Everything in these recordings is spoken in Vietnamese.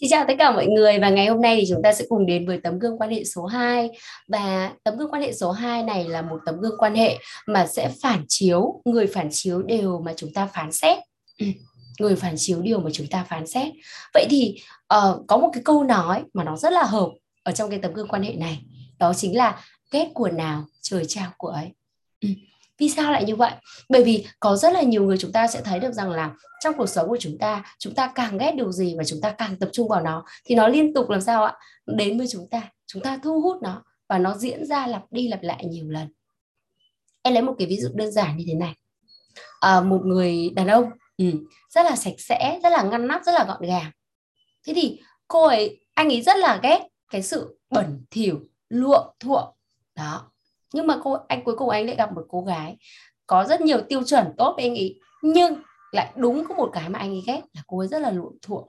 Xin chào tất cả mọi người và ngày hôm nay thì chúng ta sẽ cùng đến với tấm gương quan hệ số 2 và tấm gương quan hệ số 2 này là một tấm gương quan hệ mà sẽ phản chiếu người phản chiếu đều mà chúng ta phán xét. Người phản chiếu điều mà chúng ta phán xét. Vậy thì uh, có một cái câu nói mà nó rất là hợp ở trong cái tấm gương quan hệ này đó chính là ghét của nào trời trao của ấy vì sao lại như vậy? Bởi vì có rất là nhiều người chúng ta sẽ thấy được rằng là trong cuộc sống của chúng ta chúng ta càng ghét điều gì và chúng ta càng tập trung vào nó thì nó liên tục làm sao ạ? Đến với chúng ta chúng ta thu hút nó và nó diễn ra lặp đi lặp lại nhiều lần. Em lấy một cái ví dụ đơn giản như thế này. À, một người đàn ông ừ, rất là sạch sẽ rất là ngăn nắp rất là gọn gàng. Thế thì cô ấy anh ấy rất là ghét cái sự bẩn thỉu luộm thuộm. Đó nhưng mà cô, anh, cuối cùng anh lại gặp một cô gái có rất nhiều tiêu chuẩn tốt với anh ấy nhưng lại đúng có một cái mà anh ấy ghét là cô ấy rất là luộm thuộm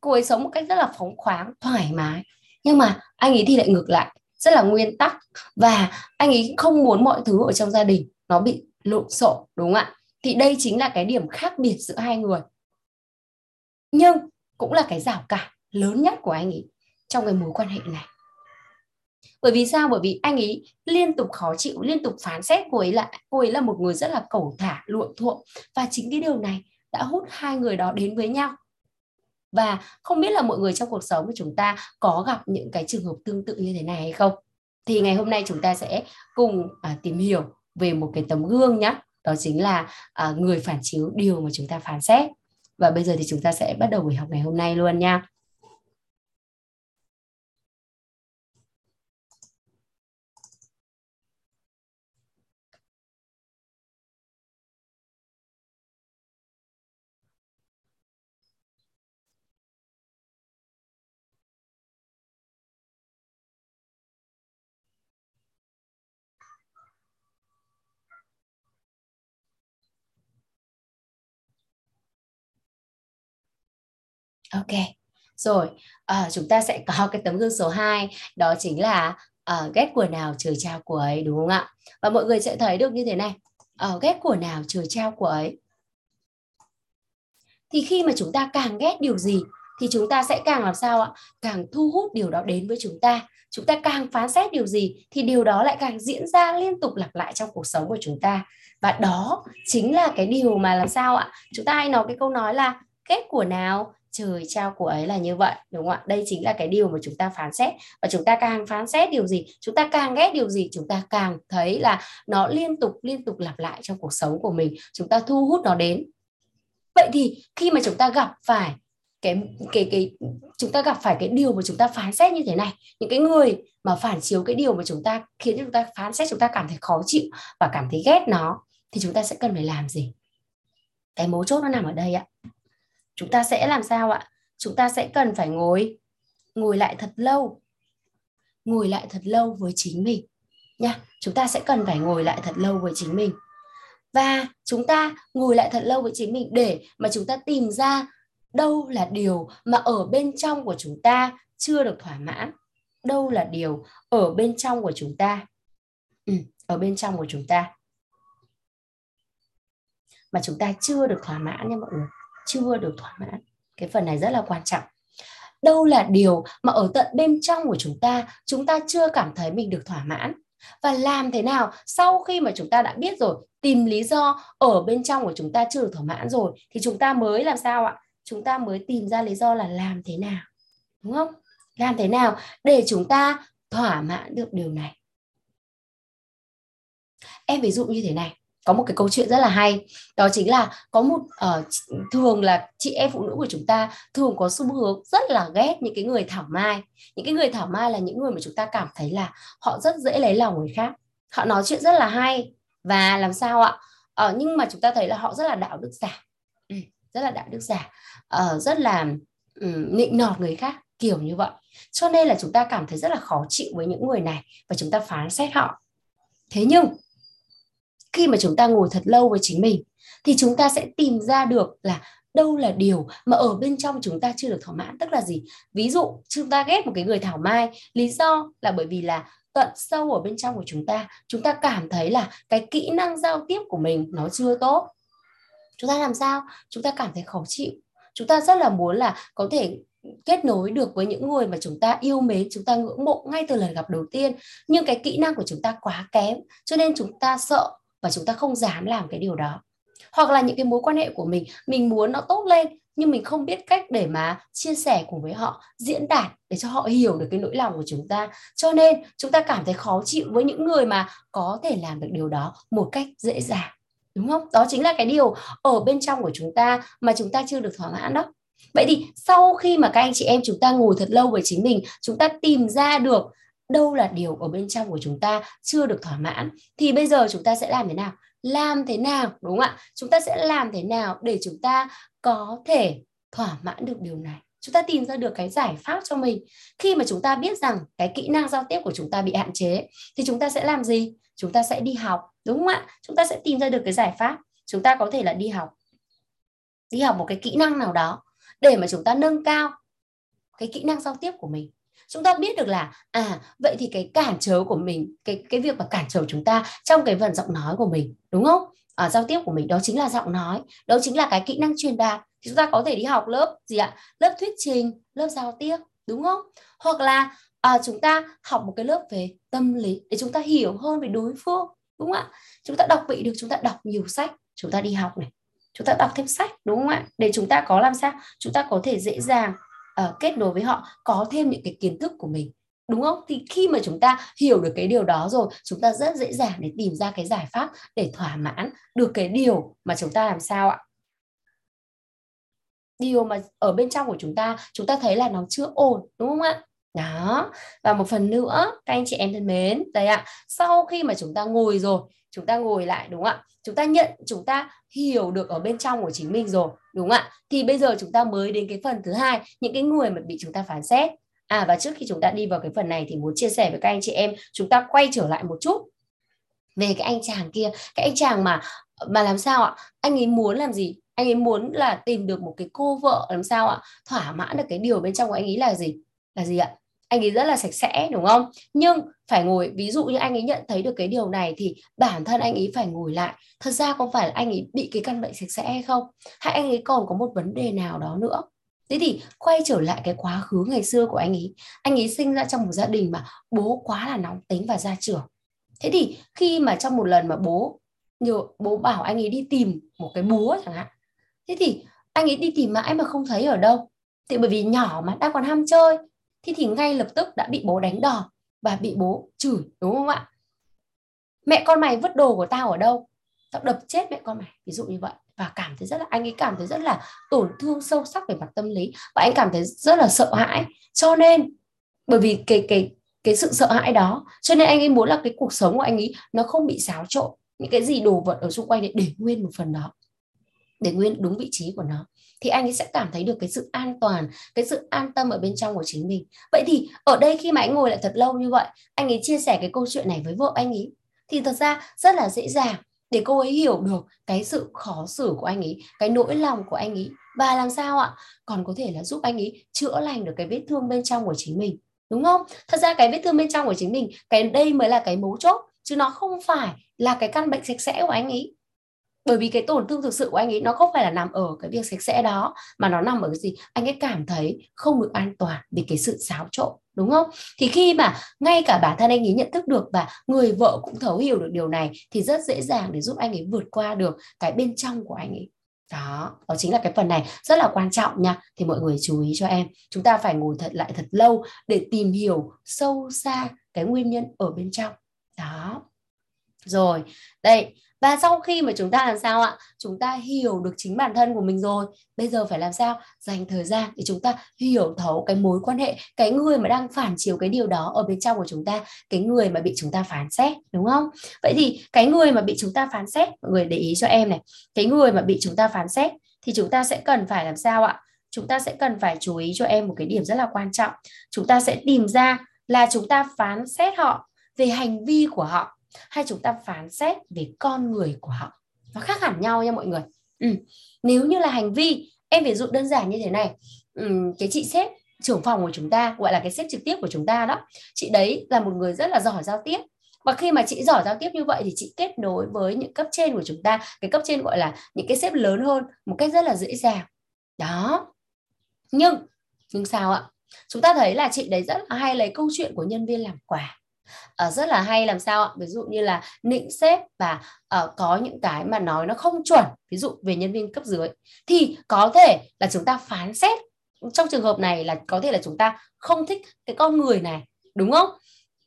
cô ấy sống một cách rất là phóng khoáng, thoải mái. Nhưng mà anh ấy thì lại ngược lại, rất là nguyên tắc. Và anh ấy không muốn mọi thứ ở trong gia đình nó bị lộn xộn, đúng không ạ? Thì đây chính là cái điểm khác biệt giữa hai người. Nhưng cũng là cái rào cản lớn nhất của anh ấy trong cái mối quan hệ này bởi vì sao? Bởi vì anh ấy liên tục khó chịu liên tục phán xét cô ấy là cô ấy là một người rất là cẩu thả luộm thuộm. Và chính cái điều này đã hút hai người đó đến với nhau. Và không biết là mọi người trong cuộc sống của chúng ta có gặp những cái trường hợp tương tự như thế này hay không? Thì ngày hôm nay chúng ta sẽ cùng à, tìm hiểu về một cái tấm gương nhé đó chính là à, người phản chiếu điều mà chúng ta phán xét. Và bây giờ thì chúng ta sẽ bắt đầu buổi học ngày hôm nay luôn nha. Ok, rồi à, chúng ta sẽ có cái tấm gương số 2 đó chính là uh, ghét của nào trời trao của ấy đúng không ạ? Và mọi người sẽ thấy được như thế này, uh, ghét của nào trời trao của ấy. Thì khi mà chúng ta càng ghét điều gì thì chúng ta sẽ càng làm sao ạ? Càng thu hút điều đó đến với chúng ta. Chúng ta càng phán xét điều gì thì điều đó lại càng diễn ra liên tục lặp lại trong cuộc sống của chúng ta. Và đó chính là cái điều mà làm sao ạ? Chúng ta hay nói cái câu nói là ghét của nào trời trao của ấy là như vậy đúng không ạ đây chính là cái điều mà chúng ta phán xét và chúng ta càng phán xét điều gì chúng ta càng ghét điều gì chúng ta càng thấy là nó liên tục liên tục lặp lại trong cuộc sống của mình chúng ta thu hút nó đến vậy thì khi mà chúng ta gặp phải cái cái cái chúng ta gặp phải cái điều mà chúng ta phán xét như thế này những cái người mà phản chiếu cái điều mà chúng ta khiến chúng ta phán xét chúng ta cảm thấy khó chịu và cảm thấy ghét nó thì chúng ta sẽ cần phải làm gì cái mấu chốt nó nằm ở đây ạ chúng ta sẽ làm sao ạ? Chúng ta sẽ cần phải ngồi ngồi lại thật lâu ngồi lại thật lâu với chính mình nha. Chúng ta sẽ cần phải ngồi lại thật lâu với chính mình. Và chúng ta ngồi lại thật lâu với chính mình để mà chúng ta tìm ra đâu là điều mà ở bên trong của chúng ta chưa được thỏa mãn. Đâu là điều ở bên trong của chúng ta. Ừ, ở bên trong của chúng ta mà chúng ta chưa được thỏa mãn nha mọi người chưa được thỏa mãn. Cái phần này rất là quan trọng. Đâu là điều mà ở tận bên trong của chúng ta chúng ta chưa cảm thấy mình được thỏa mãn? Và làm thế nào sau khi mà chúng ta đã biết rồi, tìm lý do ở bên trong của chúng ta chưa được thỏa mãn rồi, thì chúng ta mới làm sao ạ? Chúng ta mới tìm ra lý do là làm thế nào, đúng không? Làm thế nào để chúng ta thỏa mãn được điều này? Em ví dụ như thế này có một cái câu chuyện rất là hay. Đó chính là có một uh, thường là chị em phụ nữ của chúng ta thường có xu hướng rất là ghét những cái người thảo mai. Những cái người thảo mai là những người mà chúng ta cảm thấy là họ rất dễ lấy lòng người khác. Họ nói chuyện rất là hay và làm sao ạ? Uh, nhưng mà chúng ta thấy là họ rất là đạo đức giả. Ừ, rất là đạo đức giả. Uh, rất là um, nịnh nọt người khác kiểu như vậy. Cho nên là chúng ta cảm thấy rất là khó chịu với những người này và chúng ta phán xét họ. Thế nhưng khi mà chúng ta ngồi thật lâu với chính mình, thì chúng ta sẽ tìm ra được là đâu là điều mà ở bên trong chúng ta chưa được thỏa mãn. Tức là gì? Ví dụ, chúng ta ghét một cái người thảo mai, lý do là bởi vì là tận sâu ở bên trong của chúng ta chúng ta cảm thấy là cái kỹ năng giao tiếp của mình nó chưa tốt. Chúng ta làm sao? Chúng ta cảm thấy khó chịu. Chúng ta rất là muốn là có thể kết nối được với những người mà chúng ta yêu mến, chúng ta ngưỡng mộ ngay từ lần gặp đầu tiên. Nhưng cái kỹ năng của chúng ta quá kém, cho nên chúng ta sợ và chúng ta không dám làm cái điều đó. Hoặc là những cái mối quan hệ của mình mình muốn nó tốt lên, nhưng mình không biết cách để mà chia sẻ cùng với họ, diễn đạt để cho họ hiểu được cái nỗi lòng của chúng ta. Cho nên, chúng ta cảm thấy khó chịu với những người mà có thể làm được điều đó một cách dễ dàng. Đúng không? Đó chính là cái điều ở bên trong của chúng ta mà chúng ta chưa được thỏa mãn đó. Vậy thì sau khi mà các anh chị em chúng ta ngồi thật lâu với chính mình, chúng ta tìm ra được đâu là điều ở bên trong của chúng ta chưa được thỏa mãn, thì bây giờ chúng ta sẽ làm thế nào? Làm thế nào, đúng không ạ? Chúng ta sẽ làm thế nào để chúng ta có thể thỏa mãn được điều này? Chúng ta tìm ra được cái giải pháp cho mình. Khi mà chúng ta biết rằng cái kỹ năng giao tiếp của chúng ta bị hạn chế, thì chúng ta sẽ làm gì? Chúng ta sẽ đi học, đúng không ạ? Chúng ta sẽ tìm ra được cái giải pháp. Chúng ta có thể là đi học. Đi học một cái kỹ năng nào đó để mà chúng ta nâng cao cái kỹ năng giao tiếp của mình chúng ta biết được là à vậy thì cái cản trở của mình cái cái việc mà cản trở chúng ta trong cái phần giọng nói của mình đúng không? À, giao tiếp của mình đó chính là giọng nói đó chính là cái kỹ năng truyền đạt. Thì chúng ta có thể đi học lớp gì ạ? Lớp thuyết trình lớp giao tiếp đúng không? Hoặc là à, chúng ta học một cái lớp về tâm lý để chúng ta hiểu hơn về đối phương đúng không ạ? Chúng ta đọc vị được chúng ta đọc nhiều sách chúng ta đi học này chúng ta đọc thêm sách đúng không ạ? Để chúng ta có làm sao? Chúng ta có thể dễ dàng uh, kết nối với họ có thêm những cái kiến thức của mình đúng không? Thì khi mà chúng ta hiểu được cái điều đó rồi chúng ta rất dễ dàng để tìm ra cái giải pháp để thỏa mãn được cái điều mà chúng ta làm sao ạ? Điều mà ở bên trong của chúng ta chúng ta thấy là nó chưa ổn đúng không ạ? Đó. Và một phần nữa, các anh chị em thân mến, đây ạ, sau khi mà chúng ta ngồi rồi, chúng ta ngồi lại, đúng không ạ? Chúng ta nhận, chúng ta hiểu được ở bên trong của chính mình rồi, đúng không ạ? Thì bây giờ chúng ta mới đến cái phần thứ hai, những cái người mà bị chúng ta phán xét. À và trước khi chúng ta đi vào cái phần này thì muốn chia sẻ với các anh chị em, chúng ta quay trở lại một chút về cái anh chàng kia. Cái anh chàng mà mà làm sao ạ? Anh ấy muốn làm gì? Anh ấy muốn là tìm được một cái cô vợ, làm sao ạ? Thỏa mãn được cái điều bên trong của anh ấy là gì? Là gì ạ? Anh ấy rất là sạch sẽ, đúng không? Nhưng phải ngồi, ví dụ như anh ấy nhận thấy được cái điều này thì bản thân anh ấy phải ngồi lại. Thật ra không phải là anh ấy bị cái căn bệnh sạch sẽ hay không? Hay anh ấy còn có một vấn đề nào đó nữa? Thế thì quay trở lại cái quá khứ ngày xưa của anh ấy. Anh ấy sinh ra trong một gia đình mà bố quá là nóng tính và gia trưởng. Thế thì khi mà trong một lần mà bố nhiều bố bảo anh ấy đi tìm một cái búa chẳng hạn, thế thì anh ấy đi tìm mãi mà không thấy ở đâu. Thì bởi vì nhỏ mà, đang còn ham chơi thì thì ngay lập tức đã bị bố đánh đòn và bị bố chửi, đúng không ạ? Mẹ con mày vứt đồ của tao ở đâu? Tao đập chết mẹ con mày, ví dụ như vậy. Và cảm thấy rất là, anh ấy cảm thấy rất là tổn thương sâu sắc về mặt tâm lý và anh cảm thấy rất là sợ hãi. Cho nên, bởi vì cái cái cái sự sợ hãi đó, cho nên anh ấy muốn là cái cuộc sống của anh ấy nó không bị xáo trộn, những cái gì đồ vật ở xung quanh để để nguyên một phần đó, để nguyên đúng vị trí của nó thì anh ấy sẽ cảm thấy được cái sự an toàn, cái sự an tâm ở bên trong của chính mình. Vậy thì ở đây khi mà anh ngồi lại thật lâu như vậy, anh ấy chia sẻ cái câu chuyện này với vợ anh ấy, thì thật ra rất là dễ dàng để cô ấy hiểu được cái sự khó xử của anh ấy, cái nỗi lòng của anh ấy. Và làm sao ạ? Còn có thể là giúp anh ấy chữa lành được cái vết thương bên trong của chính mình, đúng không? Thật ra cái vết thương bên trong của chính mình, cái đây mới là cái mấu chốt, chứ nó không phải là cái căn bệnh sạch sẽ của anh ấy bởi vì cái tổn thương thực sự của anh ấy nó không phải là nằm ở cái việc sạch sẽ đó, mà nó nằm ở cái gì? Anh ấy cảm thấy không được an toàn vì cái sự xáo trộn, đúng không? Thì khi mà ngay cả bản thân anh ấy nhận thức được và người vợ cũng thấu hiểu được điều này, thì rất dễ dàng để giúp anh ấy vượt qua được cái bên trong của anh ấy. Đó đó chính là cái phần này rất là quan trọng nha. Thì mọi người chú ý cho em, chúng ta phải ngồi thật lại thật lâu để tìm hiểu sâu xa cái nguyên nhân ở bên trong. Đó. Rồi, đây và sau khi mà chúng ta làm sao ạ? Chúng ta hiểu được chính bản thân của mình rồi. Bây giờ phải làm sao? Dành thời gian để chúng ta hiểu thấu cái mối quan hệ, cái người mà đang phản chiếu cái điều đó ở bên trong của chúng ta, cái người mà bị chúng ta phán xét, đúng không? Vậy thì cái người mà bị chúng ta phán xét, mọi người để ý cho em này, cái người mà bị chúng ta phán xét thì chúng ta sẽ cần phải làm sao ạ? Chúng ta sẽ cần phải chú ý cho em một cái điểm rất là quan trọng. Chúng ta sẽ tìm ra là chúng ta phán xét họ về hành vi của họ hay chúng ta phán xét về con người của họ? Nó khác hẳn nhau nha mọi người. Ừ. nếu như là hành vi em ví dụ đơn giản như thế này. Ừ, cái chị sếp trưởng phòng của chúng ta gọi là cái sếp trực tiếp của chúng ta đó chị đấy là một người rất là giỏi giao tiếp. Và khi mà chị giỏi giao tiếp như vậy thì chị kết nối với những cấp trên của chúng ta. Cái cấp trên gọi là những cái sếp lớn hơn một cách rất là dễ dàng. Đó. Nhưng nhưng sao ạ? Chúng ta thấy là chị đấy rất là hay lấy câu chuyện của nhân viên làm quà uh, rất là hay làm sao ạ? Ví dụ như là nịnh sếp và uh, có những cái mà nói nó không chuẩn ví dụ về nhân viên cấp dưới thì có thể là chúng ta phán xét. Trong trường hợp này là có thể là chúng ta không thích cái con người này đúng không?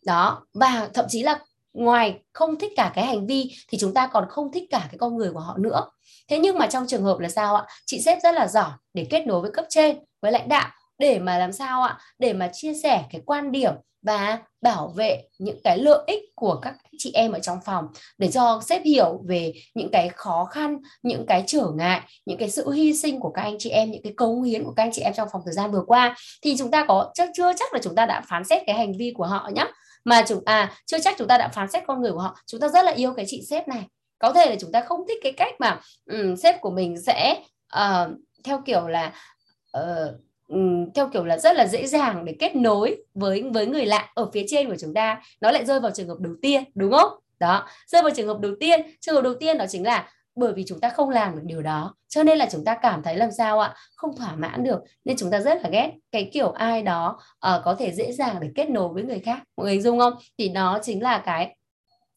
Đó và thậm chí là ngoài không thích cả cái hành vi thì chúng ta còn không thích cả cái con người của họ nữa. Thế nhưng mà trong trường hợp là sao ạ? Chị sếp rất là giỏi để kết nối với cấp trên với lãnh đạo để mà làm sao ạ? Để mà chia sẻ cái quan điểm và bảo vệ những cái lợi ích của các chị em ở trong phòng. Để cho sếp hiểu về những cái khó khăn những cái trở ngại những cái sự hy sinh của các anh chị em những cái cống hiến của các anh chị em trong phòng thời gian vừa qua. Thì chúng ta có chắc chưa chắc là chúng ta đã phán xét cái hành vi của họ nhé mà chúng à chưa chắc chúng ta đã phán xét con người của họ. Chúng ta rất là yêu cái chị sếp này. Có thể là chúng ta không thích cái cách mà um, sếp của mình sẽ uh, theo kiểu là uh, theo kiểu là rất là dễ dàng để kết nối với với người lạ ở phía trên của chúng ta. Nó lại rơi vào trường hợp đầu tiên đúng không? Đó rơi vào trường hợp đầu tiên. Trường hợp đầu tiên đó chính là bởi vì chúng ta không làm được điều đó cho nên là chúng ta cảm thấy làm sao ạ? Không thỏa mãn được nên chúng ta rất là ghét cái kiểu ai đó uh, có thể dễ dàng để kết nối với người khác. Mọi người dung không? Thì đó chính là cái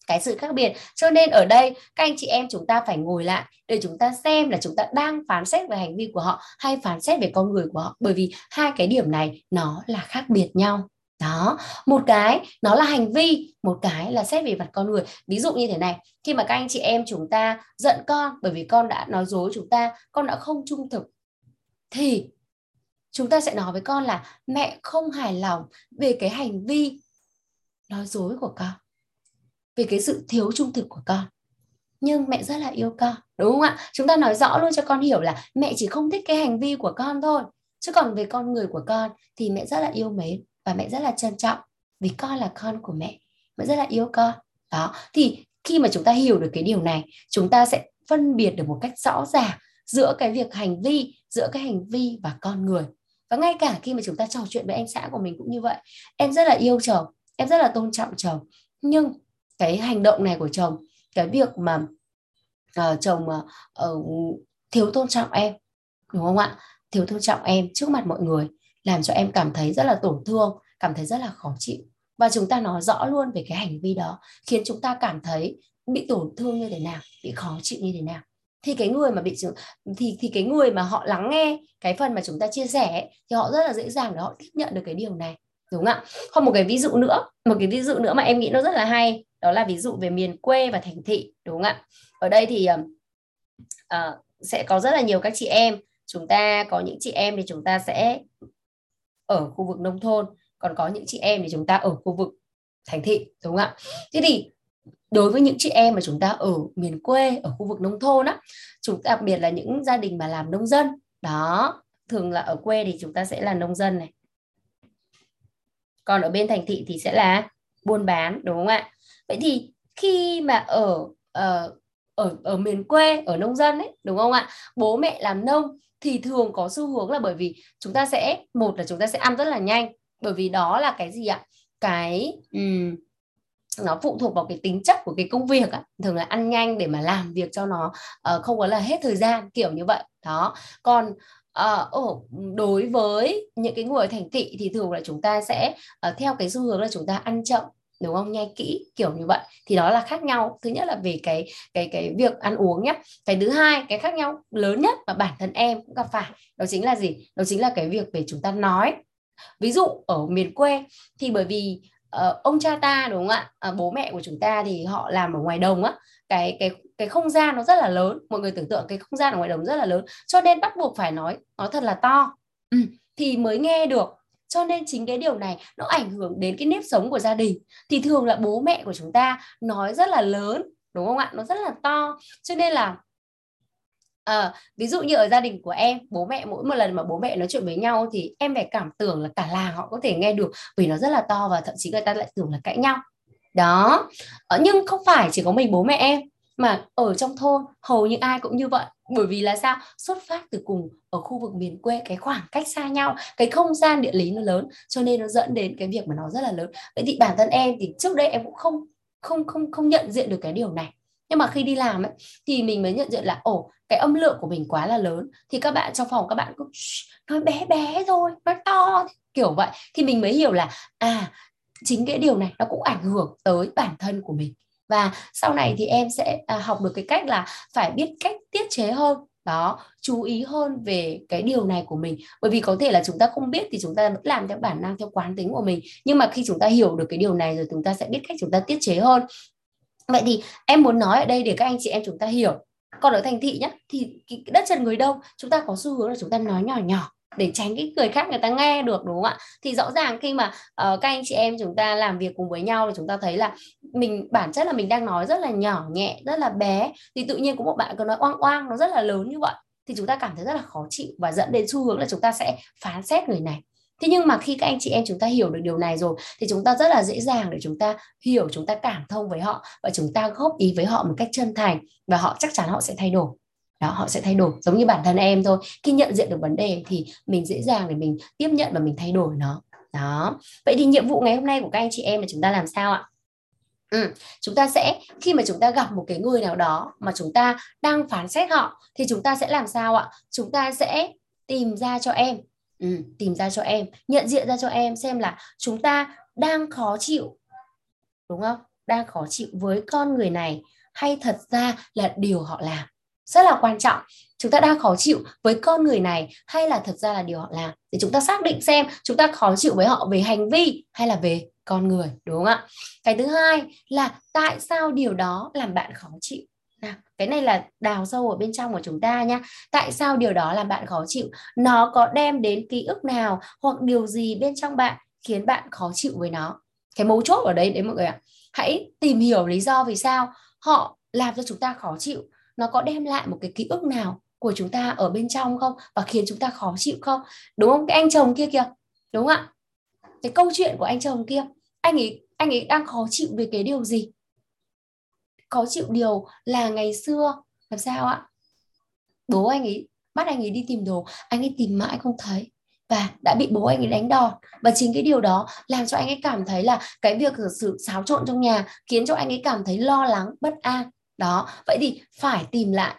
cái sự khác biệt. Cho nên ở đây, các anh chị em chúng ta phải ngồi lại để chúng ta xem là chúng ta đang phán xét về hành vi của họ hay phán xét về con người của họ. Bởi vì hai cái điểm này nó là khác biệt nhau. Đó, một cái nó là hành vi, một cái là xét về mặt con người. Ví dụ như thế này, khi mà các anh chị em chúng ta giận con, bởi vì con đã nói dối chúng ta, con đã không trung thực, thì chúng ta sẽ nói với con là mẹ không hài lòng về cái hành vi nói dối của con về cái sự thiếu trung thực của con. Nhưng mẹ rất là yêu con, đúng không ạ? Chúng ta nói rõ luôn cho con hiểu là mẹ chỉ không thích cái hành vi của con thôi. Chứ còn về con người của con thì mẹ rất là yêu mến và mẹ rất là trân trọng vì con là con của mẹ. Mẹ rất là yêu con. Đó, thì khi mà chúng ta hiểu được cái điều này, chúng ta sẽ phân biệt được một cách rõ ràng giữa cái việc hành vi, giữa cái hành vi và con người. Và ngay cả khi mà chúng ta trò chuyện với anh xã của mình cũng như vậy, em rất là yêu chồng, em rất là tôn trọng chồng. Nhưng cái hành động này của chồng cái việc mà uh, chồng uh, thiếu tôn trọng em đúng không ạ? Thiếu tôn trọng em trước mặt mọi người làm cho em cảm thấy rất là tổn thương cảm thấy rất là khó chịu. Và chúng ta nói rõ luôn về cái hành vi đó khiến chúng ta cảm thấy bị tổn thương như thế nào bị khó chịu như thế nào. Thì cái người mà bị thì thì cái người mà họ lắng nghe cái phần mà chúng ta chia sẻ thì họ rất là dễ dàng để họ tiếp nhận được cái điều này đúng không ạ. Không một cái ví dụ nữa một cái ví dụ nữa mà em nghĩ nó rất là hay đó là ví dụ về miền quê và thành thị đúng không ạ? Ở đây thì uh, sẽ có rất là nhiều các chị em. Chúng ta có những chị em thì chúng ta sẽ ở khu vực nông thôn còn có những chị em thì chúng ta ở khu vực thành thị đúng không ạ? Thế thì đối với những chị em mà chúng ta ở miền quê ở khu vực nông thôn á chúng đặc biệt là những gia đình mà làm nông dân đó thường là ở quê thì chúng ta sẽ là nông dân này còn ở bên thành thị thì sẽ là buôn bán đúng không ạ? Vậy thì khi mà ở uh, ở ở miền quê ở nông dân ấy đúng không ạ? Bố mẹ làm nông thì thường có xu hướng là bởi vì chúng ta sẽ một là chúng ta sẽ ăn rất là nhanh bởi vì đó là cái gì ạ? Cái um, nó phụ thuộc vào cái tính chất của cái công việc á thường là ăn nhanh để mà làm việc cho nó uh, không có là hết thời gian kiểu như vậy. Đó. Còn uh, đối với những cái người thành thị thì thường là chúng ta sẽ uh, theo cái xu hướng là chúng ta ăn chậm đúng không? Nhai kỹ kiểu như vậy. Thì đó là khác nhau. Thứ nhất là về cái cái cái việc ăn uống nhé cái thứ hai cái khác nhau lớn nhất mà bản thân em cũng gặp phải đó chính là gì? Đó chính là cái việc về chúng ta nói. Ví dụ ở miền quê thì bởi vì uh, ông cha ta đúng không ạ? Uh, bố mẹ của chúng ta thì họ làm ở ngoài đồng á cái cái cái không gian nó rất là lớn. Mọi người tưởng tượng cái không gian ở ngoài đồng rất là lớn. Cho nên bắt buộc phải nói nó thật là to. Ừ, thì mới nghe được. Cho nên chính cái điều này nó ảnh hưởng đến cái nếp sống của gia đình. Thì thường là bố mẹ của chúng ta nói rất là lớn đúng không ạ? Nó rất là to. Cho nên là À, ví dụ như ở gia đình của em bố mẹ mỗi một lần mà bố mẹ nói chuyện với nhau thì em phải cảm tưởng là cả làng họ có thể nghe được. Vì nó rất là to và thậm chí người ta lại tưởng là cãi nhau đó. Ờ, nhưng không phải chỉ có mình bố mẹ em, mà ở trong thôn hầu như ai cũng như vậy. Bởi vì là sao? Xuất phát từ cùng ở khu vực miền quê, cái khoảng cách xa nhau, cái không gian địa lý nó lớn, cho nên nó dẫn đến cái việc mà nó rất là lớn. Vậy thì bản thân em thì trước đây em cũng không không không không nhận diện được cái điều này. Nhưng mà khi đi làm ấy, thì mình mới nhận diện là, ồ, cái âm lượng của mình quá là lớn. Thì các bạn, trong phòng các bạn cứ nói bé bé thôi nói to. Kiểu vậy. Thì mình mới hiểu là à chính cái điều này nó cũng ảnh hưởng tới bản thân của mình. Và sau này thì em sẽ à, học được cái cách là phải biết cách tiết chế hơn, đó, chú ý hơn về cái điều này của mình. Bởi vì có thể là chúng ta không biết thì chúng ta vẫn làm theo bản năng, theo quán tính của mình. Nhưng mà khi chúng ta hiểu được cái điều này rồi, chúng ta sẽ biết cách chúng ta tiết chế hơn. Vậy thì em muốn nói ở đây để các anh chị em chúng ta hiểu. Còn ở thành thị nhá, thì đất chân người đông, chúng ta có xu hướng là chúng ta nói nhỏ nhỏ để tránh cái người khác người ta nghe được đúng không ạ? Thì rõ ràng khi mà uh, các anh chị em chúng ta làm việc cùng với nhau thì chúng ta thấy là mình bản chất là mình đang nói rất là nhỏ nhẹ rất là bé. Thì tự nhiên có một bạn cứ nói oang oang nó rất là lớn như vậy thì chúng ta cảm thấy rất là khó chịu và dẫn đến xu hướng là chúng ta sẽ phán xét người này. Thế nhưng mà khi các anh chị em chúng ta hiểu được điều này rồi thì chúng ta rất là dễ dàng để chúng ta hiểu chúng ta cảm thông với họ và chúng ta góp ý với họ một cách chân thành và họ chắc chắn họ sẽ thay đổi đó họ sẽ thay đổi giống như bản thân em thôi. Khi nhận diện được vấn đề thì mình dễ dàng để mình tiếp nhận và mình thay đổi nó. Đó. Vậy thì nhiệm vụ ngày hôm nay của các anh chị em là chúng ta làm sao ạ? Ừ, chúng ta sẽ khi mà chúng ta gặp một cái người nào đó mà chúng ta đang phán xét họ thì chúng ta sẽ làm sao ạ? Chúng ta sẽ tìm ra cho em. Ừ, tìm ra cho em nhận diện ra cho em xem là chúng ta đang khó chịu đúng không? Đang khó chịu với con người này hay thật ra là điều họ làm rất là quan trọng. Chúng ta đang khó chịu với con người này hay là thật ra là điều họ làm? Để chúng ta xác định xem chúng ta khó chịu với họ về hành vi hay là về con người, đúng không ạ? Cái thứ hai là tại sao điều đó làm bạn khó chịu? Nào, cái này là đào sâu ở bên trong của chúng ta nhá. Tại sao điều đó làm bạn khó chịu? Nó có đem đến ký ức nào hoặc điều gì bên trong bạn khiến bạn khó chịu với nó? Cái mấu chốt ở đây đấy mọi người ạ. Hãy tìm hiểu lý do vì sao họ làm cho chúng ta khó chịu nó có đem lại một cái ký ức nào của chúng ta ở bên trong không? Và khiến chúng ta khó chịu không? Đúng không? Cái anh chồng kia kìa. Đúng không ạ? Cái câu chuyện của anh chồng kia. Anh ấy anh ấy đang khó chịu về cái điều gì? Khó chịu điều là ngày xưa, làm sao ạ? Bố anh ấy, bắt anh ấy đi tìm đồ. Anh ấy tìm mãi không thấy. Và đã bị bố anh ấy đánh đòn. Và chính cái điều đó làm cho anh ấy cảm thấy là cái việc sự xáo trộn trong nhà khiến cho anh ấy cảm thấy lo lắng, bất an đó, vậy thì phải tìm lại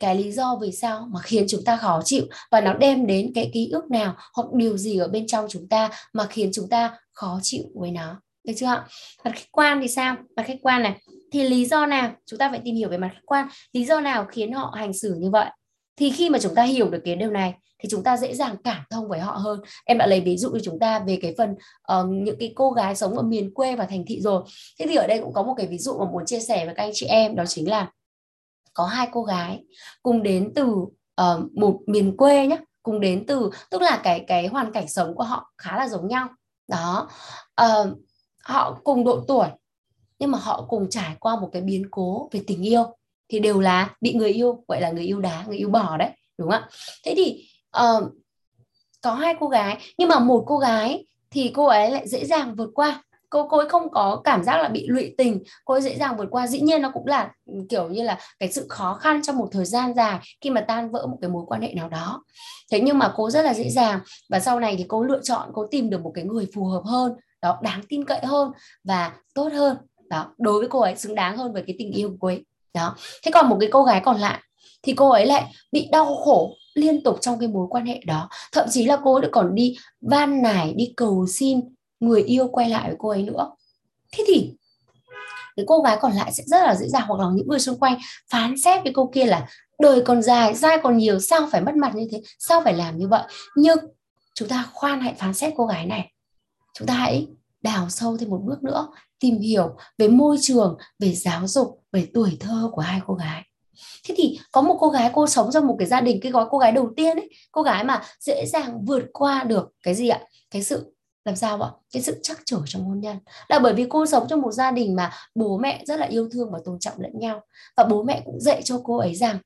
cái lý do vì sao mà khiến chúng ta khó chịu và nó đem đến cái ký ức nào hoặc điều gì ở bên trong chúng ta mà khiến chúng ta khó chịu với nó. Được chưa ạ? Mặt khách quan thì sao? Mặt khách quan này, thì lý do nào? Chúng ta phải tìm hiểu về mặt khách quan. Lý do nào khiến họ hành xử như vậy? Thì khi mà chúng ta hiểu được cái điều này thì chúng ta dễ dàng cảm thông với họ hơn. Em đã lấy ví dụ cho chúng ta về cái phần uh, những cái cô gái sống ở miền quê và thành thị rồi. Thế thì ở đây cũng có một cái ví dụ mà muốn chia sẻ với các anh chị em đó chính là có hai cô gái cùng đến từ uh, một miền quê nhé cùng đến từ tức là cái cái hoàn cảnh sống của họ khá là giống nhau. Đó uh, họ cùng độ tuổi nhưng mà họ cùng trải qua một cái biến cố về tình yêu thì đều là bị người yêu gọi là người yêu đá người yêu bỏ đấy đúng không ạ? Thế thì uh, có hai cô gái nhưng mà một cô gái thì cô ấy lại dễ dàng vượt qua. Cô cô ấy không có cảm giác là bị lụy tình cô ấy dễ dàng vượt qua. Dĩ nhiên nó cũng là ừ, kiểu như là cái sự khó khăn trong một thời gian dài khi mà tan vỡ một cái mối quan hệ nào đó. Thế nhưng mà cô rất là dễ dàng và sau này thì cô lựa chọn cô tìm được một cái người phù hợp hơn đó đáng tin cậy hơn và tốt hơn. Đó đối với cô ấy xứng đáng hơn với cái tình yêu của cô ấy đó. Thế còn một cái cô gái còn lại, thì cô ấy lại bị đau khổ liên tục trong cái mối quan hệ đó. Thậm chí là cô ấy còn đi van nài, đi cầu xin người yêu quay lại với cô ấy nữa. Thế thì cái cô gái còn lại sẽ rất là dễ dàng hoặc là những người xung quanh phán xét với cô kia là đời còn dài, dai còn nhiều, sao phải mất mặt như thế? Sao phải làm như vậy? Nhưng chúng ta khoan hãy phán xét cô gái này. Chúng ta hãy đào sâu thêm một bước nữa, tìm hiểu về môi trường, về giáo dục về tuổi thơ của hai cô gái. Thế thì có một cô gái, cô sống trong một cái gia đình, cái gói, cô gái đầu tiên ấy, cô gái mà dễ dàng vượt qua được cái gì ạ? Cái sự, làm sao ạ? Cái sự chắc trở trong hôn nhân. Là bởi vì cô sống trong một gia đình mà bố mẹ rất là yêu thương và tôn trọng lẫn nhau. Và bố mẹ cũng dạy cho cô ấy rằng,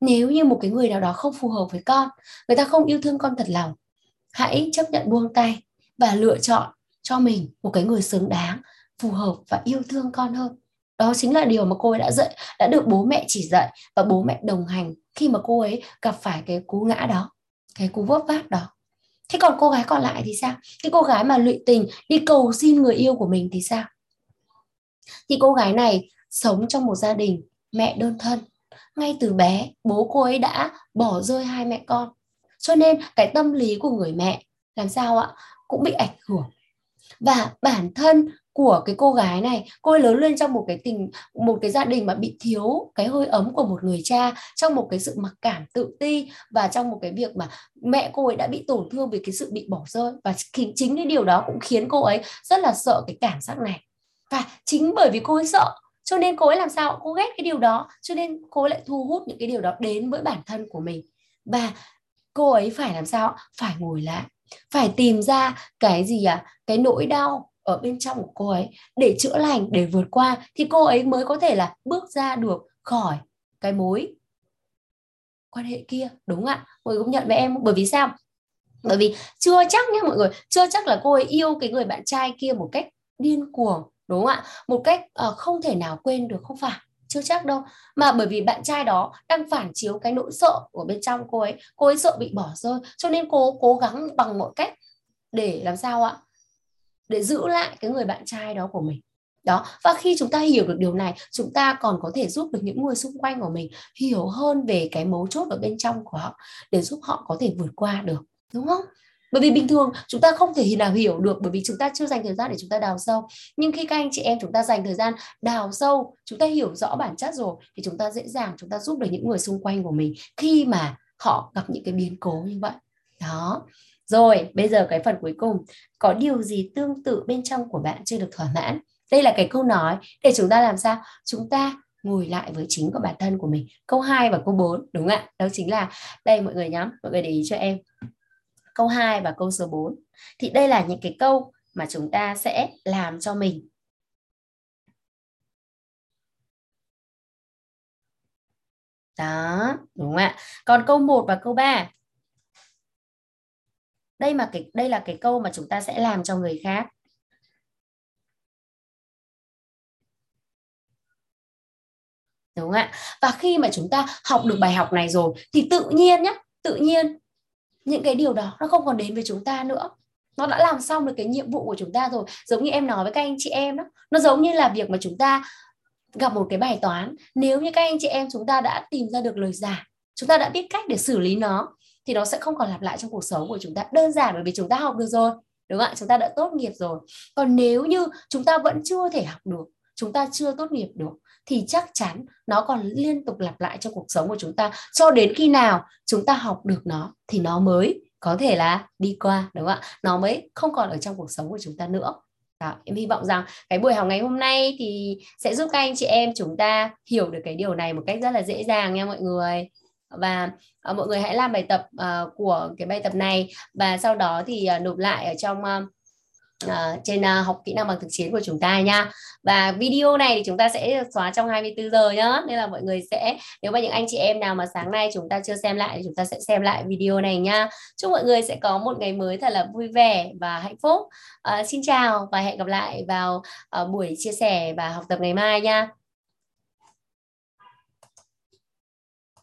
nếu như một cái người nào đó không phù hợp với con, người ta không yêu thương con thật lòng, hãy chấp nhận buông tay và lựa chọn cho mình một cái người xứng đáng, phù hợp và yêu thương con hơn đó chính là điều mà cô ấy đã dạy, đã được bố mẹ chỉ dạy và bố mẹ đồng hành khi mà cô ấy gặp phải cái cú ngã đó, cái cú vấp váp đó. Thế còn cô gái còn lại thì sao? Cái cô gái mà lụy tình, đi cầu xin người yêu của mình thì sao? Thì cô gái này sống trong một gia đình mẹ đơn thân. Ngay từ bé, bố cô ấy đã bỏ rơi hai mẹ con. Cho nên cái tâm lý của người mẹ, làm sao ạ? Cũng bị ảnh hưởng. Và bản thân của cái cô gái này, cô ấy lớn lên trong một cái tình, một cái gia đình mà bị thiếu cái hơi ấm của một người cha, trong một cái sự mặc cảm tự ti và trong một cái việc mà mẹ cô ấy đã bị tổn thương vì cái sự bị bỏ rơi. Và chính cái điều đó cũng khiến cô ấy rất là sợ cái cảm giác này. Và chính bởi vì cô ấy sợ, cho nên cô ấy làm sao? Cô ghét cái điều đó, cho nên cô ấy lại thu hút những cái điều đó đến với bản thân của mình. Và cô ấy phải làm sao? Phải ngồi lại, phải tìm ra cái gì à cái nỗi đau ở bên trong của cô ấy để chữa lành để vượt qua thì cô ấy mới có thể là bước ra được khỏi cái mối quan hệ kia đúng ạ? Mọi người công nhận với em bởi vì sao? Bởi vì chưa chắc nhé mọi người chưa chắc là cô ấy yêu cái người bạn trai kia một cách điên cuồng đúng không ạ? Một cách uh, không thể nào quên được không phải chưa chắc đâu. Mà bởi vì bạn trai đó đang phản chiếu cái nỗi sợ của bên trong cô ấy cô ấy sợ bị bỏ rơi cho nên cô cố gắng bằng mọi cách để làm sao ạ? Để giữ lại cái người bạn trai đó của mình. Đó, và khi chúng ta hiểu được điều này, chúng ta còn có thể giúp được những người xung quanh của mình hiểu hơn về cái mấu chốt ở bên trong của họ, để giúp họ có thể vượt qua được, đúng không? Bởi vì bình thường chúng ta không thể nào hiểu được, bởi vì chúng ta chưa dành thời gian để chúng ta đào sâu. Nhưng khi các anh chị em chúng ta dành thời gian đào sâu, chúng ta hiểu rõ bản chất rồi, thì chúng ta dễ dàng chúng ta giúp được những người xung quanh của mình khi mà họ gặp những cái biến cố như vậy. Đó rồi, bây giờ cái phần cuối cùng. Có điều gì tương tự bên trong của bạn chưa được thỏa mãn? Đây là cái câu nói để chúng ta làm sao? Chúng ta ngồi lại với chính của bản thân của mình. Câu 2 và câu 4 đúng ạ? Đó chính là, đây mọi người nhắm, mọi người để ý cho em. Câu 2 và câu số 4 thì đây là những cái câu mà chúng ta sẽ làm cho mình. Đó, đúng ạ? Còn câu 1 và câu 3 đây mà cái, đây là cái câu mà chúng ta sẽ làm cho người khác. Đúng không ạ. Và khi mà chúng ta học được bài học này rồi, thì tự nhiên nhé tự nhiên, những cái điều đó nó không còn đến với chúng ta nữa. Nó đã làm xong được cái nhiệm vụ của chúng ta rồi. Giống như em nói với các anh chị em đó, nó giống như là việc mà chúng ta gặp một cái bài toán. Nếu như các anh chị em chúng ta đã tìm ra được lời giải, chúng ta đã biết cách để xử lý nó thì nó sẽ không còn lặp lại trong cuộc sống của chúng ta. Đơn giản bởi vì chúng ta học được rồi đúng không ạ? Chúng ta đã tốt nghiệp rồi. Còn nếu như chúng ta vẫn chưa thể học được chúng ta chưa tốt nghiệp được thì chắc chắn nó còn liên tục lặp lại trong cuộc sống của chúng ta. Cho đến khi nào chúng ta học được nó thì nó mới có thể là đi qua đúng không ạ? Nó mới không còn ở trong cuộc sống của chúng ta nữa. Đó, em hy vọng rằng cái buổi học ngày hôm nay thì sẽ giúp các anh chị em chúng ta hiểu được cái điều này một cách rất là dễ dàng nha mọi người và uh, mọi người hãy làm bài tập uh, của cái bài tập này. Và sau đó thì uh, nộp lại ở trong uh, uh, trên uh, học kỹ năng bằng thực chiến của chúng ta nha. Và video này thì chúng ta sẽ xóa trong 24 giờ nhá. Nên là mọi người sẽ nếu mà những anh chị em nào mà sáng nay chúng ta chưa xem lại thì chúng ta sẽ xem lại video này nha. Chúc mọi người sẽ có một ngày mới thật là vui vẻ và hạnh phúc. Uh, xin chào và hẹn gặp lại vào uh, buổi chia sẻ và học tập ngày mai nha.